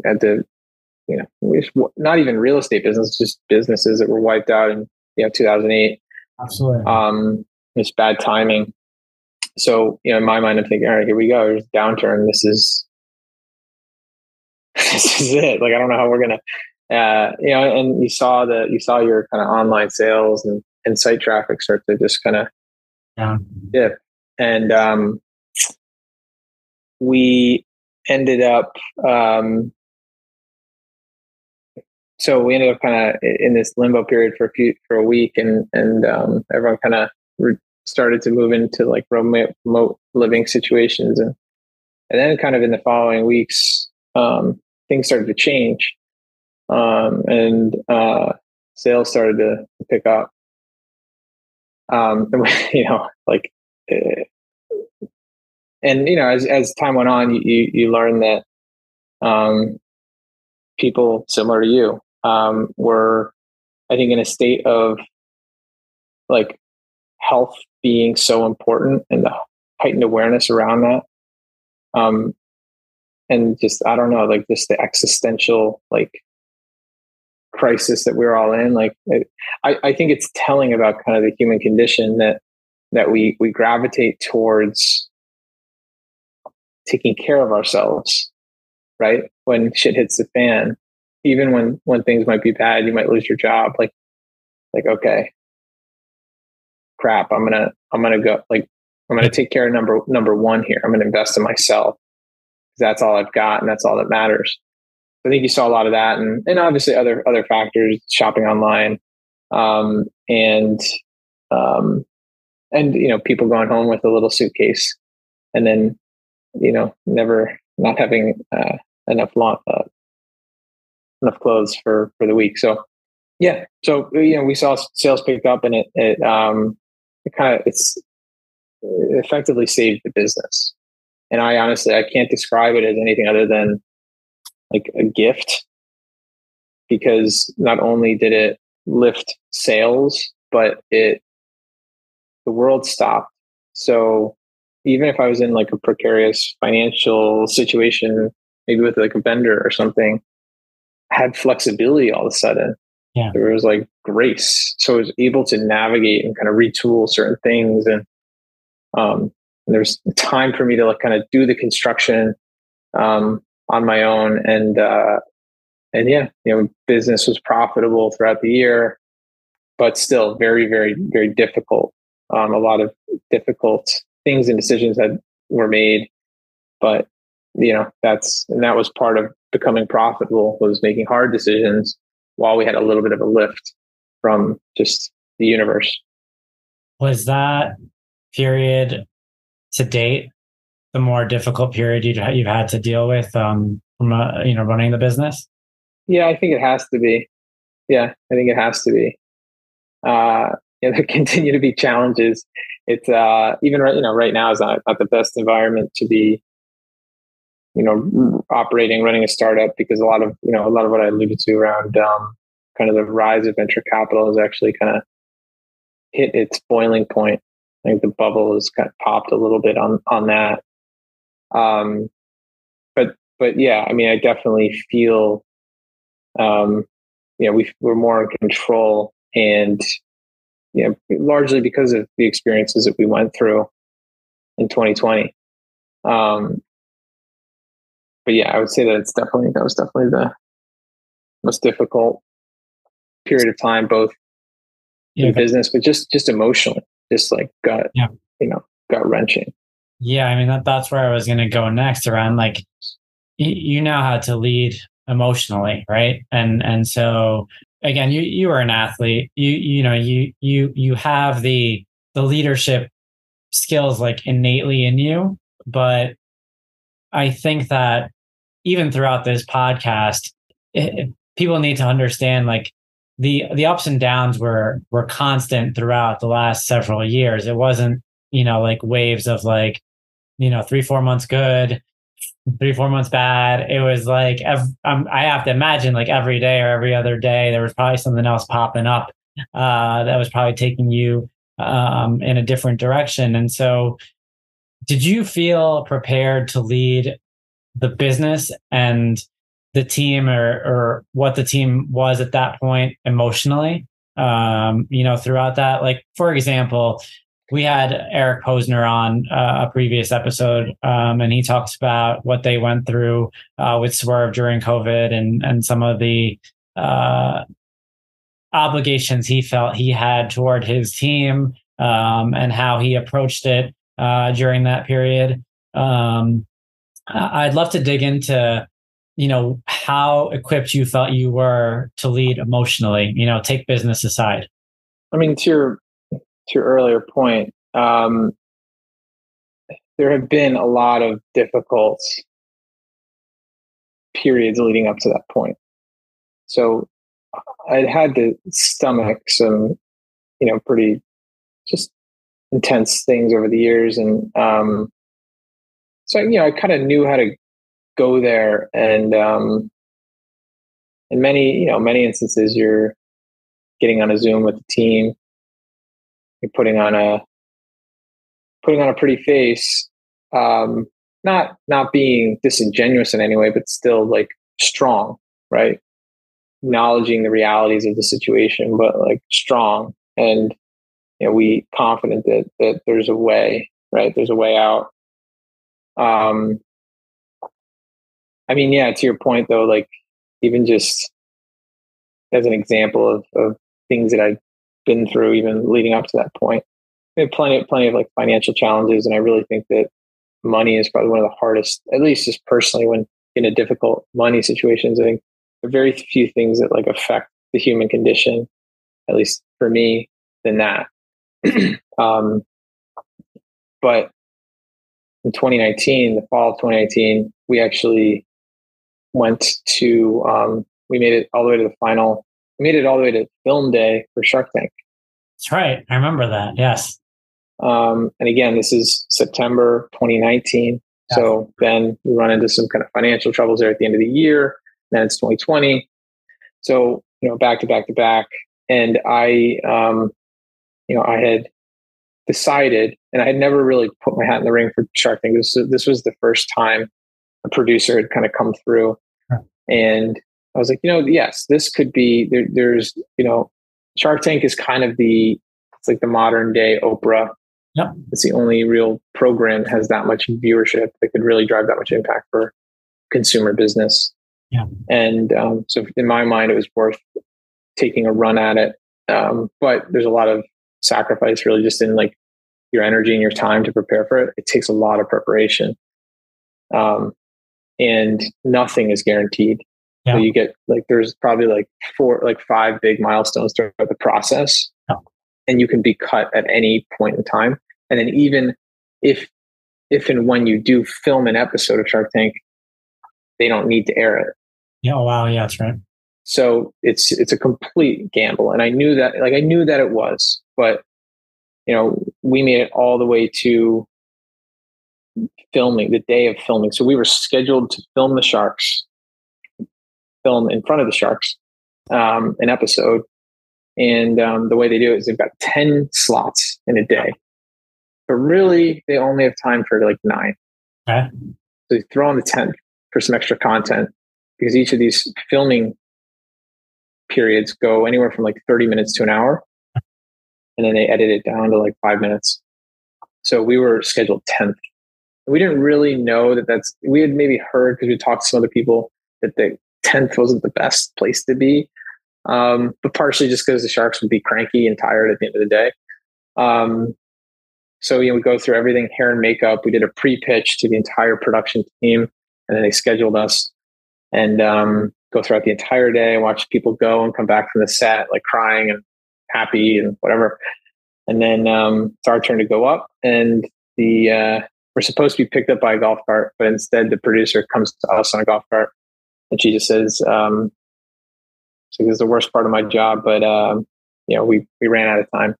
had to, you know, not even real estate business, just businesses that were wiped out in, you know, 2008. Absolutely. Um, it's bad timing. So, you know, in my mind, I'm thinking, all right, here we go. There's downturn. This is, this is it. Like, I don't know how we're going to, uh, you know, and you saw the you saw your kind of online sales and, and site traffic start to just kind of yeah. dip. And um, we ended up um, so we ended up kind of in this limbo period for a few for a week and and um, everyone kind of re- started to move into like remote, remote living situations and and then kind of in the following weeks um, things started to change um, and uh, sales started to pick up. Um, you know, like, uh, and you know, as as time went on, you you learn that um, people similar to you um, were, I think, in a state of like health being so important and the heightened awareness around that. Um, and just I don't know, like just the existential like crisis that we're all in like I, I think it's telling about kind of the human condition that that we we gravitate towards taking care of ourselves right? When shit hits the fan even when when things might be bad you might lose your job like like okay. Crap i'm gonna i'm gonna go like i'm gonna take care of number number one here. I'm gonna invest in myself. That's all i've got and that's all that matters I think you saw a lot of that, and and obviously other other factors, shopping online, um, and um, and you know people going home with a little suitcase, and then you know never not having uh, enough long, uh, enough clothes for for the week. So yeah, so you know we saw sales pick up, and it it um it kind of it's it effectively saved the business. And I honestly I can't describe it as anything other than like a gift because not only did it lift sales, but it the world stopped. So even if I was in like a precarious financial situation, maybe with like a vendor or something, had flexibility all of a sudden. Yeah. There was like grace. So I was able to navigate and kind of retool certain things. And um and there's time for me to like kind of do the construction um on my own. And uh and yeah, you know, business was profitable throughout the year, but still very, very, very difficult. Um, a lot of difficult things and decisions that were made, but you know, that's and that was part of becoming profitable was making hard decisions while we had a little bit of a lift from just the universe. Was that period to date the more difficult period you've had to deal with um, from uh, you know running the business? Yeah, I think it has to be. Yeah, I think it has to be. Uh, yeah, there continue to be challenges. It's uh, even right, you know, right now is not, not the best environment to be, you know, operating, running a startup because a lot of, you know, a lot of what I alluded to around um, kind of the rise of venture capital has actually kind of hit its boiling point. I think the bubble has kind of popped a little bit on on that. Um, but but yeah, I mean, I definitely feel um, you know, we we're more in control and you know, largely because of the experiences that we went through in 2020. Um, but yeah, I would say that it's definitely that was definitely the most difficult period of time, both yeah, in business, but just just emotionally, just like gut, yeah. you know, gut wrenching. Yeah, I mean that that's where I was going to go next. Around like you know how to lead emotionally, right? And and so again, you you are an athlete. You you know you you you have the the leadership skills like innately in you, but I think that even throughout this podcast, it, people need to understand like the the ups and downs were were constant throughout the last several years. It wasn't you know like waves of like you know three four months good three four months bad. It was like um, i have to imagine like every day or every other day there was probably something else popping up uh, that was probably taking you um, in a different direction. And so did you feel prepared to lead the business and the team or, or what the team was at that point emotionally um, you know throughout that? Like for example we had Eric Posner on uh, a previous episode, um, and he talks about what they went through uh, with Swerve during COVID and and some of the uh, obligations he felt he had toward his team um, and how he approached it uh, during that period. Um, I'd love to dig into you know how equipped you felt you were to lead emotionally. You know, take business aside. I mean, to your to your earlier point, um, there have been a lot of difficult periods leading up to that point. So I'd had to stomach some, you know, pretty just intense things over the years. And um, so, you know, I kind of knew how to go there. And um, in many, you know, many instances, you're getting on a Zoom with the team you're putting on a putting on a pretty face. Um not not being disingenuous in any way but still like strong right? Acknowledging the realities of the situation but like strong. And you know we confident that that there's a way right? There's a way out. Um i mean yeah to your point though like even just as an example of of things that i been through even leading up to that point. We have plenty, plenty of like financial challenges, and I really think that money is probably one of the hardest, at least just personally, when in a difficult money situations. I think there are very few things that like affect the human condition, at least for me, than that. um, but in 2019, the fall of 2019, we actually went to um, we made it all the way to the final made it all the way to film day for Shark Tank. That's right. I remember that. Yes. Um, and again, this is September 2019. Yeah. So then we run into some kind of financial troubles there at the end of the year. Then it's 2020. So, you know, back to back to back. And I, um, you know, I had decided, and I had never really put my hat in the ring for Shark Tank. This, this was the first time a producer had kind of come through. And I was like, you know, yes, this could be, there, there's, you know, Shark Tank is kind of the, it's like the modern day Oprah. Yep. It's the only real program that has that much viewership that could really drive that much impact for consumer business. Yeah. And um, so in my mind, it was worth taking a run at it. Um, but there's a lot of sacrifice really just in like your energy and your time to prepare for it. It takes a lot of preparation. Um, and nothing is guaranteed. Yeah. So you get like there's probably like four, like five big milestones throughout the process, yeah. and you can be cut at any point in time. And then even if if and when you do film an episode of Shark Tank, they don't need to air it. Yeah. Oh, wow. Yeah, that's right. So it's it's a complete gamble, and I knew that. Like I knew that it was, but you know, we made it all the way to filming the day of filming. So we were scheduled to film the sharks, film in front of the sharks, um, an episode. And um, the way they do it is they've got 10 slots in a day. But really, they only have time for like nine. Okay. So they throw on the 10th for some extra content because each of these filming periods go anywhere from like 30 minutes to an hour. And then they edit it down to like five minutes. So we were scheduled 10th we didn't really know that that's we had maybe heard because we talked to some other people that the 10th wasn't the best place to be. Um, but partially just because the sharks would be cranky and tired at the end of the day. Um, so you know we go through everything hair and makeup. We did a pre-pitch to the entire production team and then they scheduled us. And um, go throughout the entire day watch people go and come back from the set like crying and happy and whatever. And then um, it's our turn to go up and the uh, we're supposed to be picked up by a golf cart, but instead the producer comes to us on a golf cart and she just says, um, this is the worst part of my job, but, um, you know, we, we ran out of time.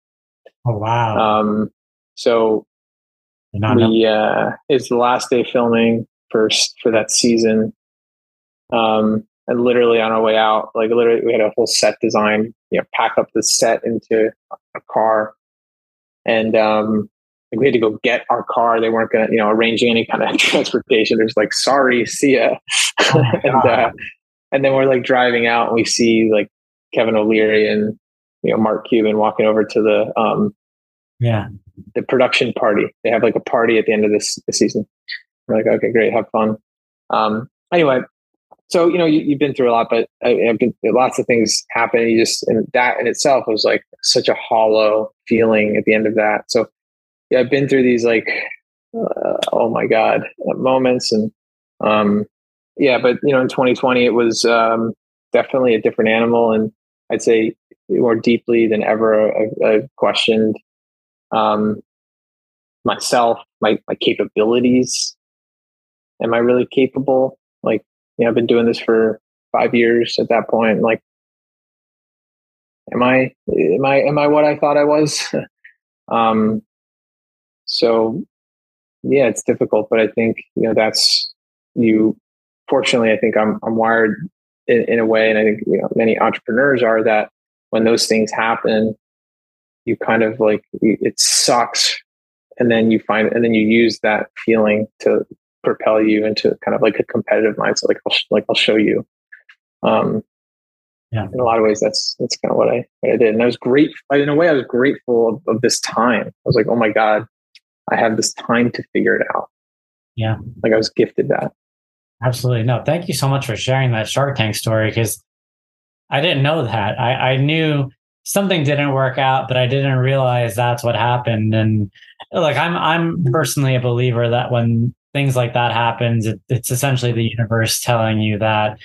Oh, wow. Um, so we, uh, it's the last day filming for, for that season. Um, and literally on our way out, like literally we had a whole set design, you know, pack up the set into a car and, um, like we had to go get our car. They weren't going to, you know, arranging any kind of transportation. There's like, sorry, see ya. Oh and, uh, and then we're like driving out and we see like Kevin O'Leary and, you know, Mark Cuban walking over to the, um, yeah, the production party. They have like a party at the end of this, this season. We're like, okay, great. Have fun. Um, anyway, so, you know, you, have been through a lot, but I, have been lots of things happen. You just, and that in itself was like such a hollow feeling at the end of that. So, yeah, I've been through these like, uh, oh my God, moments. And um, yeah, but you know, in 2020, it was um, definitely a different animal. And I'd say more deeply than ever, I, I've questioned um, myself, my, my capabilities. Am I really capable? Like, you know, I've been doing this for five years at that point. Like, am I, am I, am I what I thought I was? um, so yeah, it's difficult, but I think, you know, that's you, fortunately, I think I'm, I'm wired in, in a way. And I think, you know, many entrepreneurs are that when those things happen, you kind of like, it sucks. And then you find, and then you use that feeling to propel you into kind of like a competitive mindset. Like, I'll, like, I'll show you. Um, yeah. in a lot of ways that's that's kind of what I what I did, and I was great. In a way, I was grateful of, of, this time. I was like, oh my god, I have this time to figure it out. Yeah. Like I was gifted that. Absolutely. No, thank you so much for sharing that Shark Tank story because I didn't know that. I, I knew something didn't work out, but I didn't realize that's what happened. And like I'm I'm personally a believer that when things like that happens, it, it's essentially the universe telling you that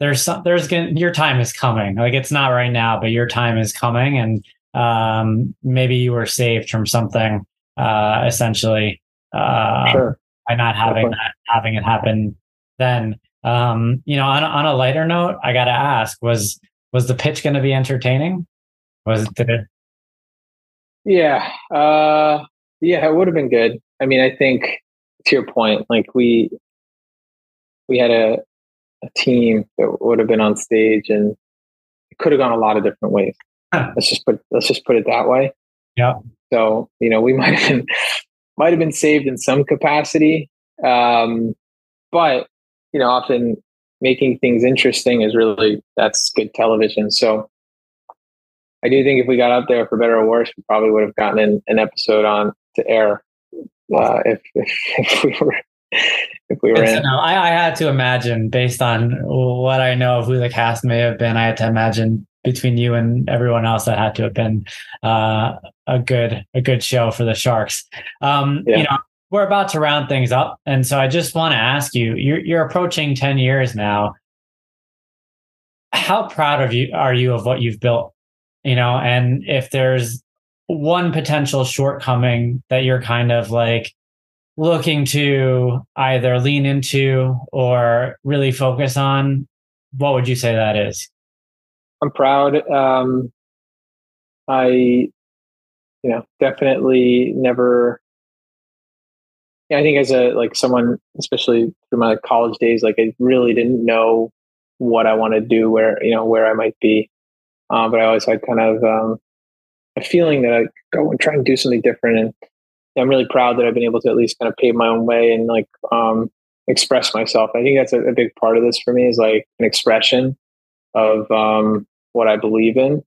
there's some, there's gonna, your time is coming. Like it's not right now, but your time is coming, and um, maybe you were saved from something uh, essentially uh, sure. by not having that, having it happen then. Um, you know, on, on a lighter note, I got to ask: was was the pitch going to be entertaining? Was it? It? Yeah, uh, yeah, it would have been good. I mean, I think to your point, like we we had a, a team that would have been on stage, and it could have gone a lot of different ways. let's just put let's just put it that way. Yeah. So, you know, we might have been might have been saved in some capacity. Um, but, you know, often making things interesting is really that's good television. So I do think if we got out there for better or worse, we probably would have gotten an, an episode on to air uh, if, if, if we were if we were in. I, I had to imagine based on what I know of who the cast may have been. I had to imagine between you and everyone else that had to have been uh, a good a good show for the Sharks. Um, yeah. You know, we're about to round things up, and so I just want to ask you: you're, you're approaching ten years now. How proud of you are you of what you've built? You know, and if there's one potential shortcoming that you're kind of like looking to either lean into or really focus on, what would you say that is? I'm proud. Um, I, you know, definitely never. I think as a like someone, especially through my college days, like I really didn't know what I want to do, where you know where I might be, um, but I always had kind of um, a feeling that I go and try and do something different. And I'm really proud that I've been able to at least kind of pave my own way and like um, express myself. I think that's a, a, big part of this for me is like an expression of um, what I believe in.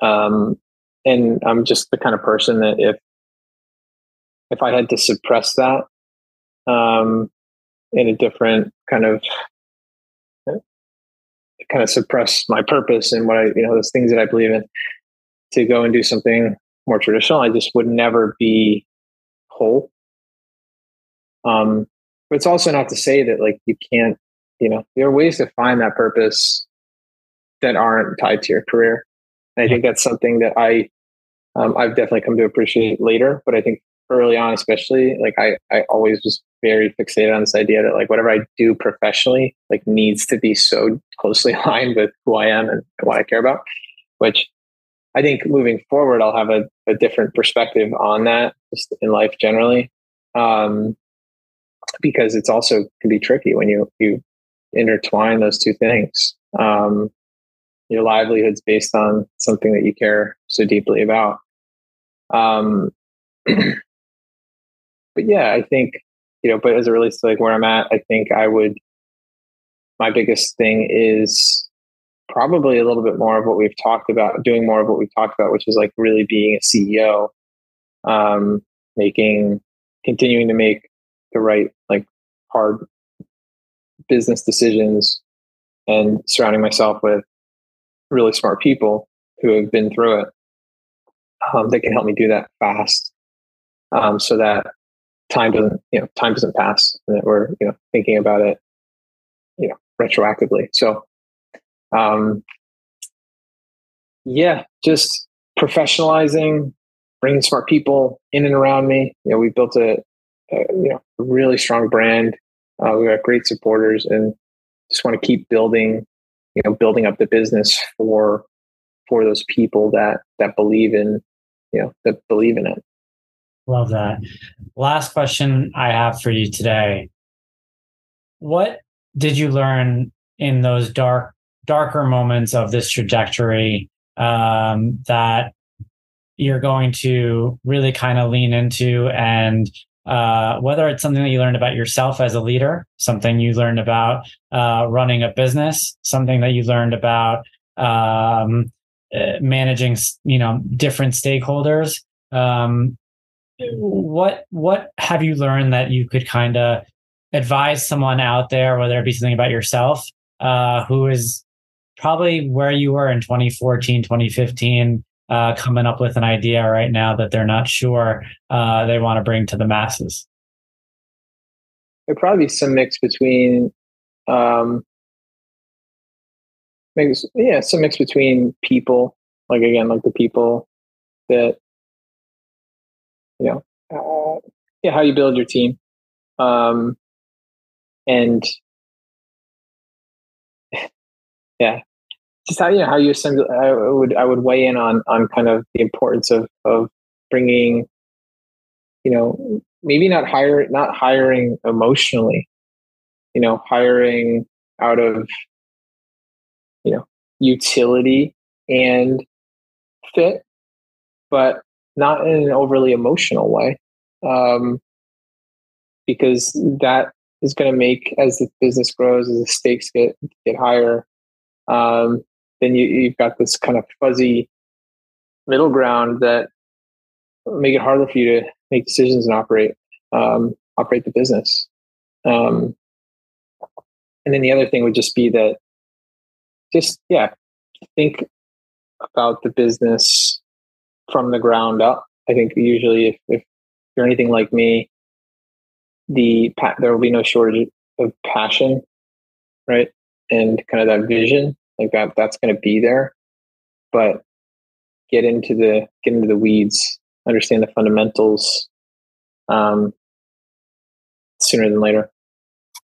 Um, and I'm just the kind of person that if if I had to suppress that um, in a different kind of kind of suppress my purpose and what I you know those things that I believe in to go and do something more traditional, I just would never be whole. Um, but it's also not to say that like you can't, you know, there are ways to find that purpose that aren't tied to your career. And I think that's something that I um, I've definitely come to appreciate later. But I think early on, especially, like I I always was very fixated on this idea that like whatever I do professionally like needs to be so closely aligned with who I am and what I care about, which I think moving forward, I'll have a, a different perspective on that just in life generally. Um, because it's also can be tricky when you, you intertwine those two things. Um, your livelihood's based on something that you care so deeply about. Um, but yeah, I think, you know, but as it relates to like where I'm at, I think I would, my biggest thing is probably a little bit more of what we've talked about, doing more of what we've talked about, which is like really being a CEO, um, making, continuing to make the right, like hard business decisions and surrounding myself with really smart people who have been through it um, that can help me do that fast um, so that time doesn't you know time doesn't pass and that we're you know thinking about it you know retroactively so um, yeah, just professionalizing, bringing smart people in and around me. You know, we built a, a you know really strong brand. Uh, we got great supporters, and just want to keep building. You know, building up the business for for those people that that believe in you know that believe in it. Love that. Last question I have for you today. What did you learn in those dark darker moments of this trajectory um, that you're going to really kind of lean into and uh, whether it's something that you learned about yourself as a leader, something you learned about uh, running a business, something that you learned about um, uh, managing, you know, different stakeholders. Um, what what have you learned that you could kind of advise someone out there, whether it be something about yourself uh, who is probably where you were in 2014, 2015, uh, coming up with an idea right now that they're not sure uh, they want to bring to the masses? There'd probably be some mix between, um, yeah, some mix between people, like again, like the people that, you know, uh, yeah, how you build your team. Um, and yeah, just how you know how you assemble. I would I would weigh in on on kind of the importance of of bringing, you know, maybe not hire not hiring emotionally, you know, hiring out of you know utility and fit, but not in an overly emotional way, um, because that is going to make as the business grows, as the stakes get get higher, um, then you, you've got this kind of fuzzy middle ground that make it harder for you to make decisions and operate um, operate the business. Um, and then the other thing would just be that just yeah think about the business from the ground up. I think usually if, if you're anything like me, the there will be no shortage of passion, right? And kind of that vision, like that that's going to be there. But get into the get into the weeds, understand the fundamentals um, sooner than later.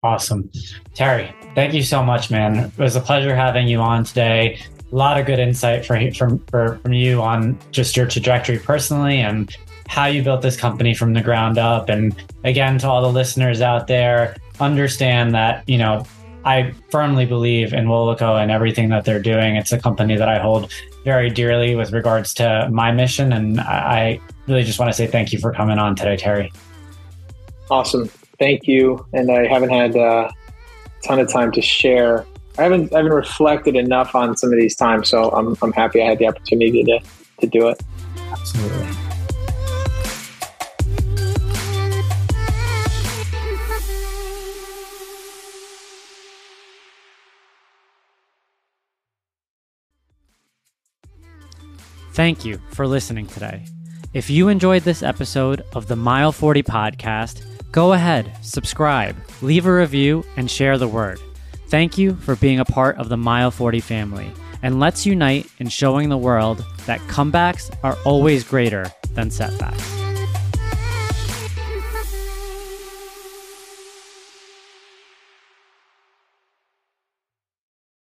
Awesome. Terry, thank you so much, man. It was a pleasure having you on today. A lot of good insight from, from, from you on just your trajectory personally and how you built this company from the ground up. And again, to all the listeners out there, understand that, you know, I firmly believe in WOLACO and everything that they're doing. It's a company that I hold very dearly with regards to my mission. And I really just want to say thank you for coming on today, Terry. Awesome. Thank you. And I haven't had uh, a ton of time to share. I haven't I haven't reflected enough on some of these times, so I'm I'm happy I had the opportunity to to do it. Absolutely. Thank you for listening today. If you enjoyed this episode of the Mile 40 podcast, go ahead, subscribe, leave a review, and share the word. Thank you for being a part of the Mile 40 family, and let's unite in showing the world that comebacks are always greater than setbacks.